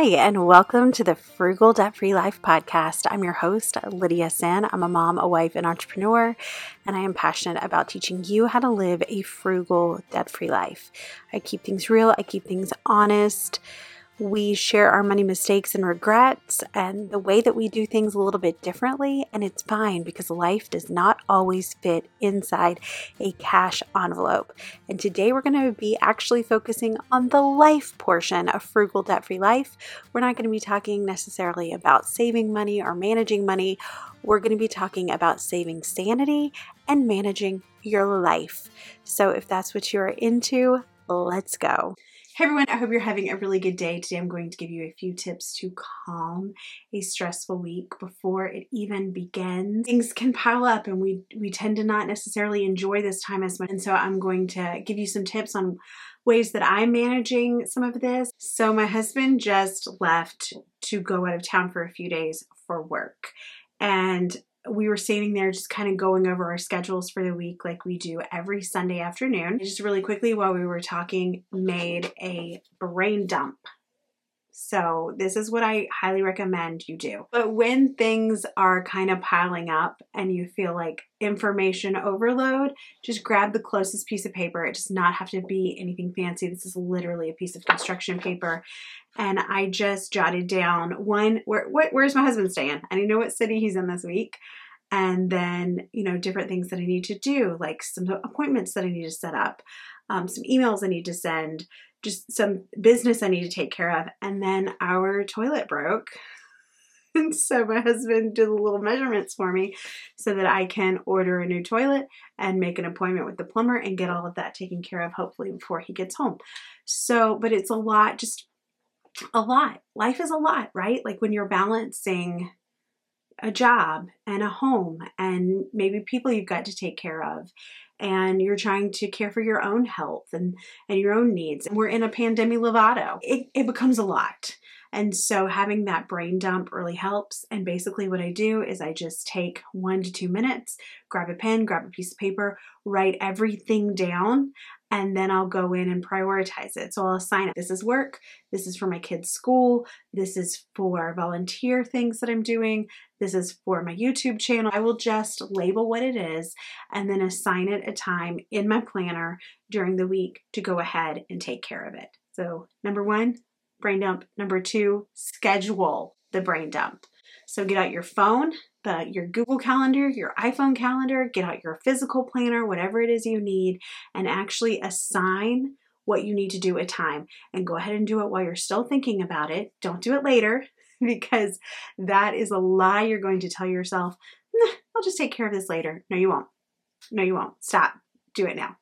Hi, and welcome to the Frugal Debt Free Life podcast. I'm your host, Lydia Senn. I'm a mom, a wife, an entrepreneur, and I am passionate about teaching you how to live a frugal, debt free life. I keep things real, I keep things honest. We share our money mistakes and regrets and the way that we do things a little bit differently. And it's fine because life does not always fit inside a cash envelope. And today we're going to be actually focusing on the life portion of frugal debt free life. We're not going to be talking necessarily about saving money or managing money. We're going to be talking about saving sanity and managing your life. So if that's what you're into, let's go. Hey everyone, I hope you're having a really good day. Today I'm going to give you a few tips to calm a stressful week before it even begins. Things can pile up and we, we tend to not necessarily enjoy this time as much. And so I'm going to give you some tips on ways that I'm managing some of this. So my husband just left to go out of town for a few days for work. And we were standing there just kind of going over our schedules for the week like we do every Sunday afternoon. Just really quickly while we were talking, made a brain dump. So, this is what I highly recommend you do. But when things are kind of piling up and you feel like information overload, just grab the closest piece of paper. It does not have to be anything fancy. This is literally a piece of construction paper. And I just jotted down one where, where's my husband staying? I need to know what city he's in this week and then you know different things that i need to do like some appointments that i need to set up um, some emails i need to send just some business i need to take care of. And then our toilet broke. And so my husband did the little measurements for me so that i can order a new toilet and make an appointment with the plumber and get all of that taken care of hopefully before he gets home. So but it's a lot just a lot. Life is a lot right? Like when you're balancing a job and a home and maybe people you've got to take care of and you're trying to care for your own health and, and your own needs. And we're in a pandemic Lovato. It, it becomes a lot. And so having that brain dump really helps. And basically, what I do is I just take one to two minutes, grab a pen, grab a piece of paper, write everything down, and then I'll go in and prioritize it. So I'll assign it. This is work. This is for my kids' school. This is for volunteer things that I'm doing. This is for my YouTube channel. I will just label what it is and then assign it a time in my planner during the week to go ahead and take care of it. So, number one, brain dump. Number two, schedule the brain dump. So get out your phone, the, your Google Calendar, your iPhone calendar, get out your physical planner, whatever it is you need, and actually assign what you need to do at time. And go ahead and do it while you're still thinking about it. Don't do it later because that is a lie you're going to tell yourself. I'll just take care of this later. No, you won't. No, you won't. Stop. Do it now.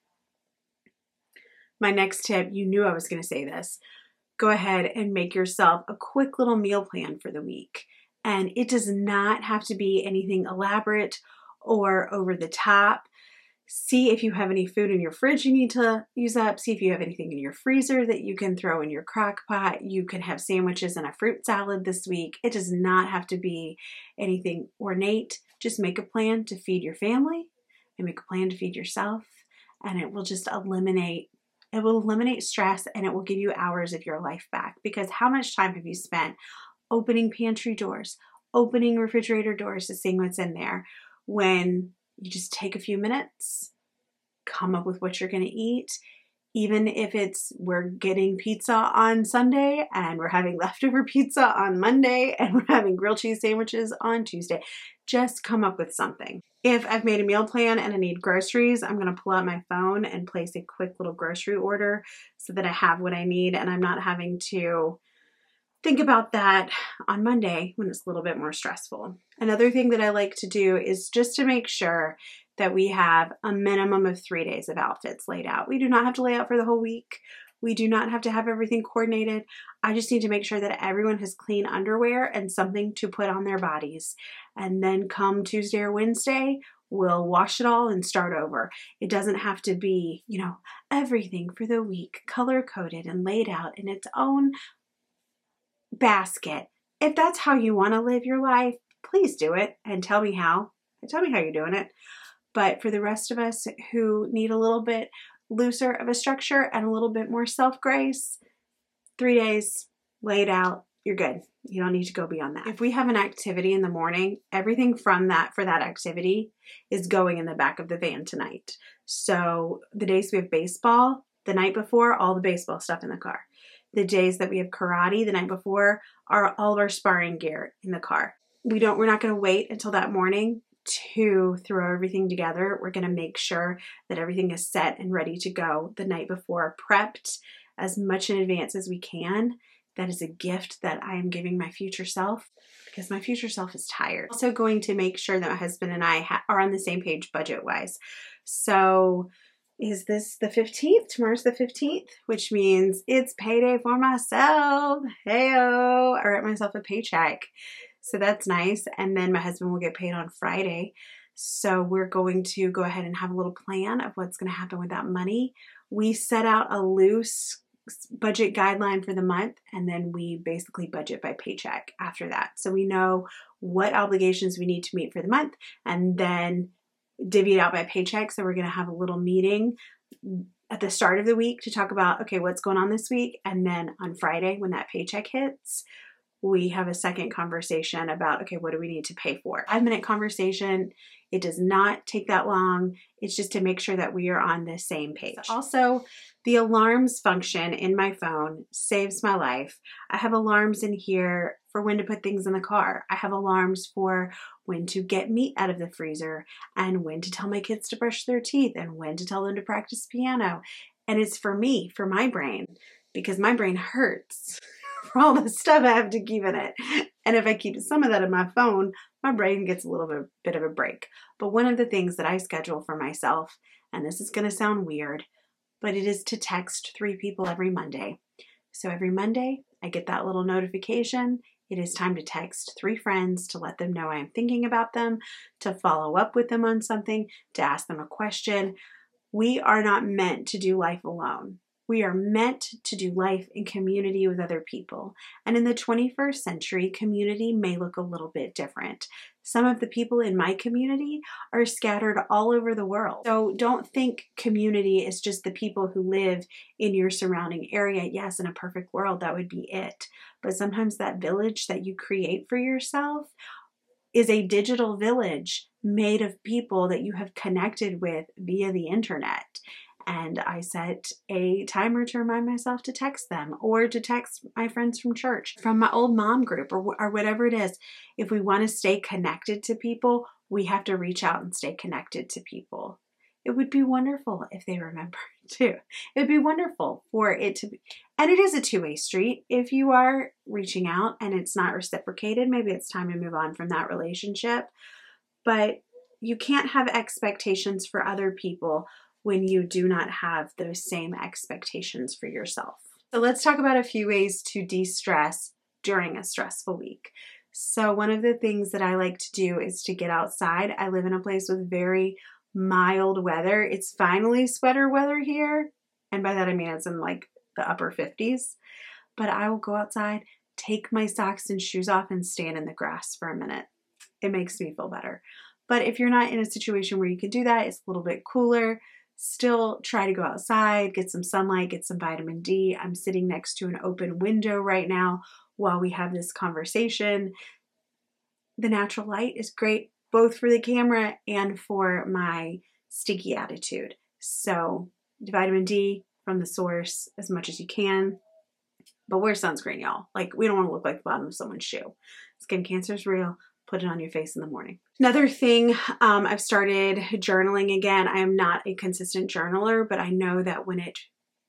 My next tip, you knew I was going to say this. Go ahead and make yourself a quick little meal plan for the week. And it does not have to be anything elaborate or over the top. See if you have any food in your fridge you need to use up. See if you have anything in your freezer that you can throw in your crock pot. You can have sandwiches and a fruit salad this week. It does not have to be anything ornate. Just make a plan to feed your family and make a plan to feed yourself. And it will just eliminate it will eliminate stress and it will give you hours of your life back because how much time have you spent opening pantry doors, opening refrigerator doors to see what's in there. When you just take a few minutes, come up with what you're going to eat, even if it's we're getting pizza on Sunday and we're having leftover pizza on Monday and we're having grilled cheese sandwiches on Tuesday. Just come up with something. If I've made a meal plan and I need groceries, I'm going to pull out my phone and place a quick little grocery order so that I have what I need and I'm not having to think about that on Monday when it's a little bit more stressful. Another thing that I like to do is just to make sure that we have a minimum of three days of outfits laid out. We do not have to lay out for the whole week. We do not have to have everything coordinated. I just need to make sure that everyone has clean underwear and something to put on their bodies. And then come Tuesday or Wednesday, we'll wash it all and start over. It doesn't have to be, you know, everything for the week color coded and laid out in its own basket. If that's how you want to live your life, please do it and tell me how. Tell me how you're doing it. But for the rest of us who need a little bit looser of a structure and a little bit more self grace, three days laid out you're good. You don't need to go beyond that. If we have an activity in the morning, everything from that for that activity is going in the back of the van tonight. So the days we have baseball, the night before, all the baseball stuff in the car. The days that we have karate the night before are all of our sparring gear in the car. We don't we're not going to wait until that morning to throw everything together. We're going to make sure that everything is set and ready to go the night before, prepped as much in advance as we can. That is a gift that I am giving my future self because my future self is tired. Also, going to make sure that my husband and I ha- are on the same page budget wise. So, is this the 15th? Tomorrow's the 15th, which means it's payday for myself. Heyo, I write myself a paycheck. So that's nice. And then my husband will get paid on Friday. So we're going to go ahead and have a little plan of what's going to happen with that money. We set out a loose budget guideline for the month and then we basically budget by paycheck after that. So we know what obligations we need to meet for the month and then divvy it out by paycheck. So we're going to have a little meeting at the start of the week to talk about okay, what's going on this week and then on Friday when that paycheck hits, we have a second conversation about okay, what do we need to pay for? 5 minute conversation. It does not take that long. It's just to make sure that we are on the same page. Also, the alarms function in my phone saves my life. I have alarms in here for when to put things in the car. I have alarms for when to get meat out of the freezer and when to tell my kids to brush their teeth and when to tell them to practice piano. And it's for me, for my brain, because my brain hurts for all the stuff I have to keep in it. And if I keep some of that in my phone, my brain gets a little bit, bit of a break. But one of the things that I schedule for myself, and this is going to sound weird, but it is to text three people every Monday. So every Monday, I get that little notification. It is time to text three friends to let them know I am thinking about them, to follow up with them on something, to ask them a question. We are not meant to do life alone. We are meant to do life in community with other people. And in the 21st century, community may look a little bit different. Some of the people in my community are scattered all over the world. So don't think community is just the people who live in your surrounding area. Yes, in a perfect world, that would be it. But sometimes that village that you create for yourself is a digital village made of people that you have connected with via the internet and I set a timer to remind myself to text them or to text my friends from church, from my old mom group, or, or whatever it is. If we want to stay connected to people, we have to reach out and stay connected to people. It would be wonderful if they remember too. It would be wonderful for it to be, and it is a two way street. If you are reaching out and it's not reciprocated, maybe it's time to move on from that relationship. But you can't have expectations for other people when you do not have those same expectations for yourself. So, let's talk about a few ways to de stress during a stressful week. So, one of the things that I like to do is to get outside. I live in a place with very mild weather. It's finally sweater weather here. And by that I mean it's in like the upper 50s. But I will go outside, take my socks and shoes off, and stand in the grass for a minute. It makes me feel better. But if you're not in a situation where you can do that, it's a little bit cooler still try to go outside, get some sunlight, get some vitamin D. I'm sitting next to an open window right now while we have this conversation. The natural light is great both for the camera and for my sticky attitude. So, vitamin D from the source as much as you can. But wear sunscreen, y'all. Like, we don't want to look like the bottom of someone's shoe. Skin cancer is real put it on your face in the morning. Another thing, um, I've started journaling again. I am not a consistent journaler, but I know that when it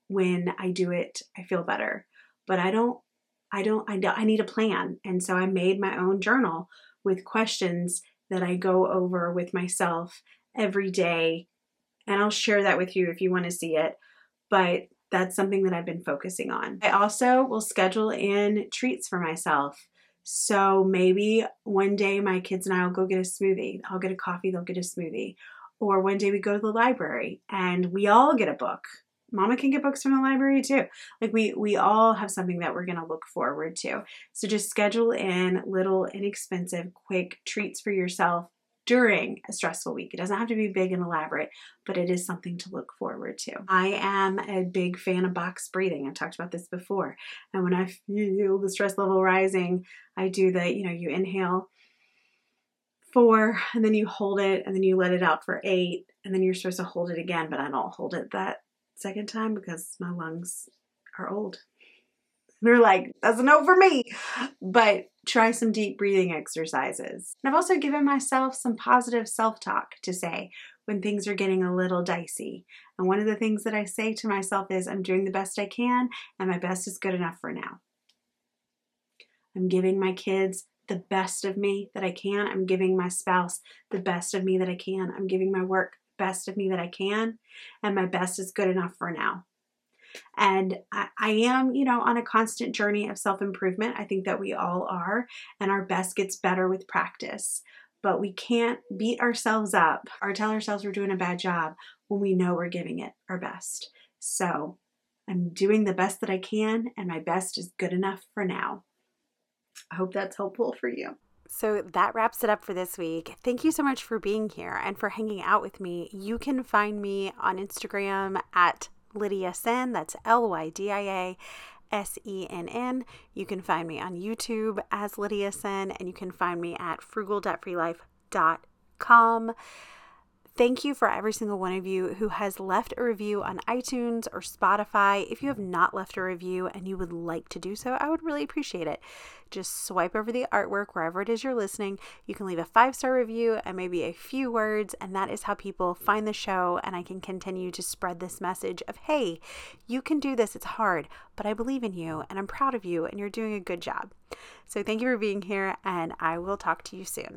when I do it, I feel better. But I don't, I don't, I, don't, I need a plan, and so I made my own journal with questions that I go over with myself every day, and I'll share that with you if you want to see it. But that's something that I've been focusing on. I also will schedule in treats for myself. So maybe one day my kids and I will go get a smoothie. I'll get a coffee, they'll get a smoothie. Or one day we go to the library and we all get a book. Mama can get books from the library too. Like we we all have something that we're going to look forward to. So just schedule in little inexpensive quick treats for yourself during a stressful week. It doesn't have to be big and elaborate, but it is something to look forward to. I am a big fan of box breathing. I've talked about this before. And when I feel the stress level rising, I do the, you know, you inhale four and then you hold it and then you let it out for eight and then you're supposed to hold it again, but I don't hold it that second time because my lungs are old. They're like, that's a no for me. But try some deep breathing exercises. And I've also given myself some positive self talk to say when things are getting a little dicey. And one of the things that I say to myself is, I'm doing the best I can, and my best is good enough for now. I'm giving my kids the best of me that I can. I'm giving my spouse the best of me that I can. I'm giving my work best of me that I can, and my best is good enough for now. And I, I am, you know, on a constant journey of self improvement. I think that we all are, and our best gets better with practice. But we can't beat ourselves up or tell ourselves we're doing a bad job when we know we're giving it our best. So I'm doing the best that I can, and my best is good enough for now. I hope that's helpful for you. So that wraps it up for this week. Thank you so much for being here and for hanging out with me. You can find me on Instagram at Lydia Senn. That's L Y D I A S E N N. You can find me on YouTube as Lydia Senn, and you can find me at frugal.freelife.com. Thank you for every single one of you who has left a review on iTunes or Spotify. If you have not left a review and you would like to do so, I would really appreciate it. Just swipe over the artwork wherever it is you're listening. You can leave a five star review and maybe a few words, and that is how people find the show. And I can continue to spread this message of, hey, you can do this. It's hard, but I believe in you and I'm proud of you, and you're doing a good job. So thank you for being here, and I will talk to you soon.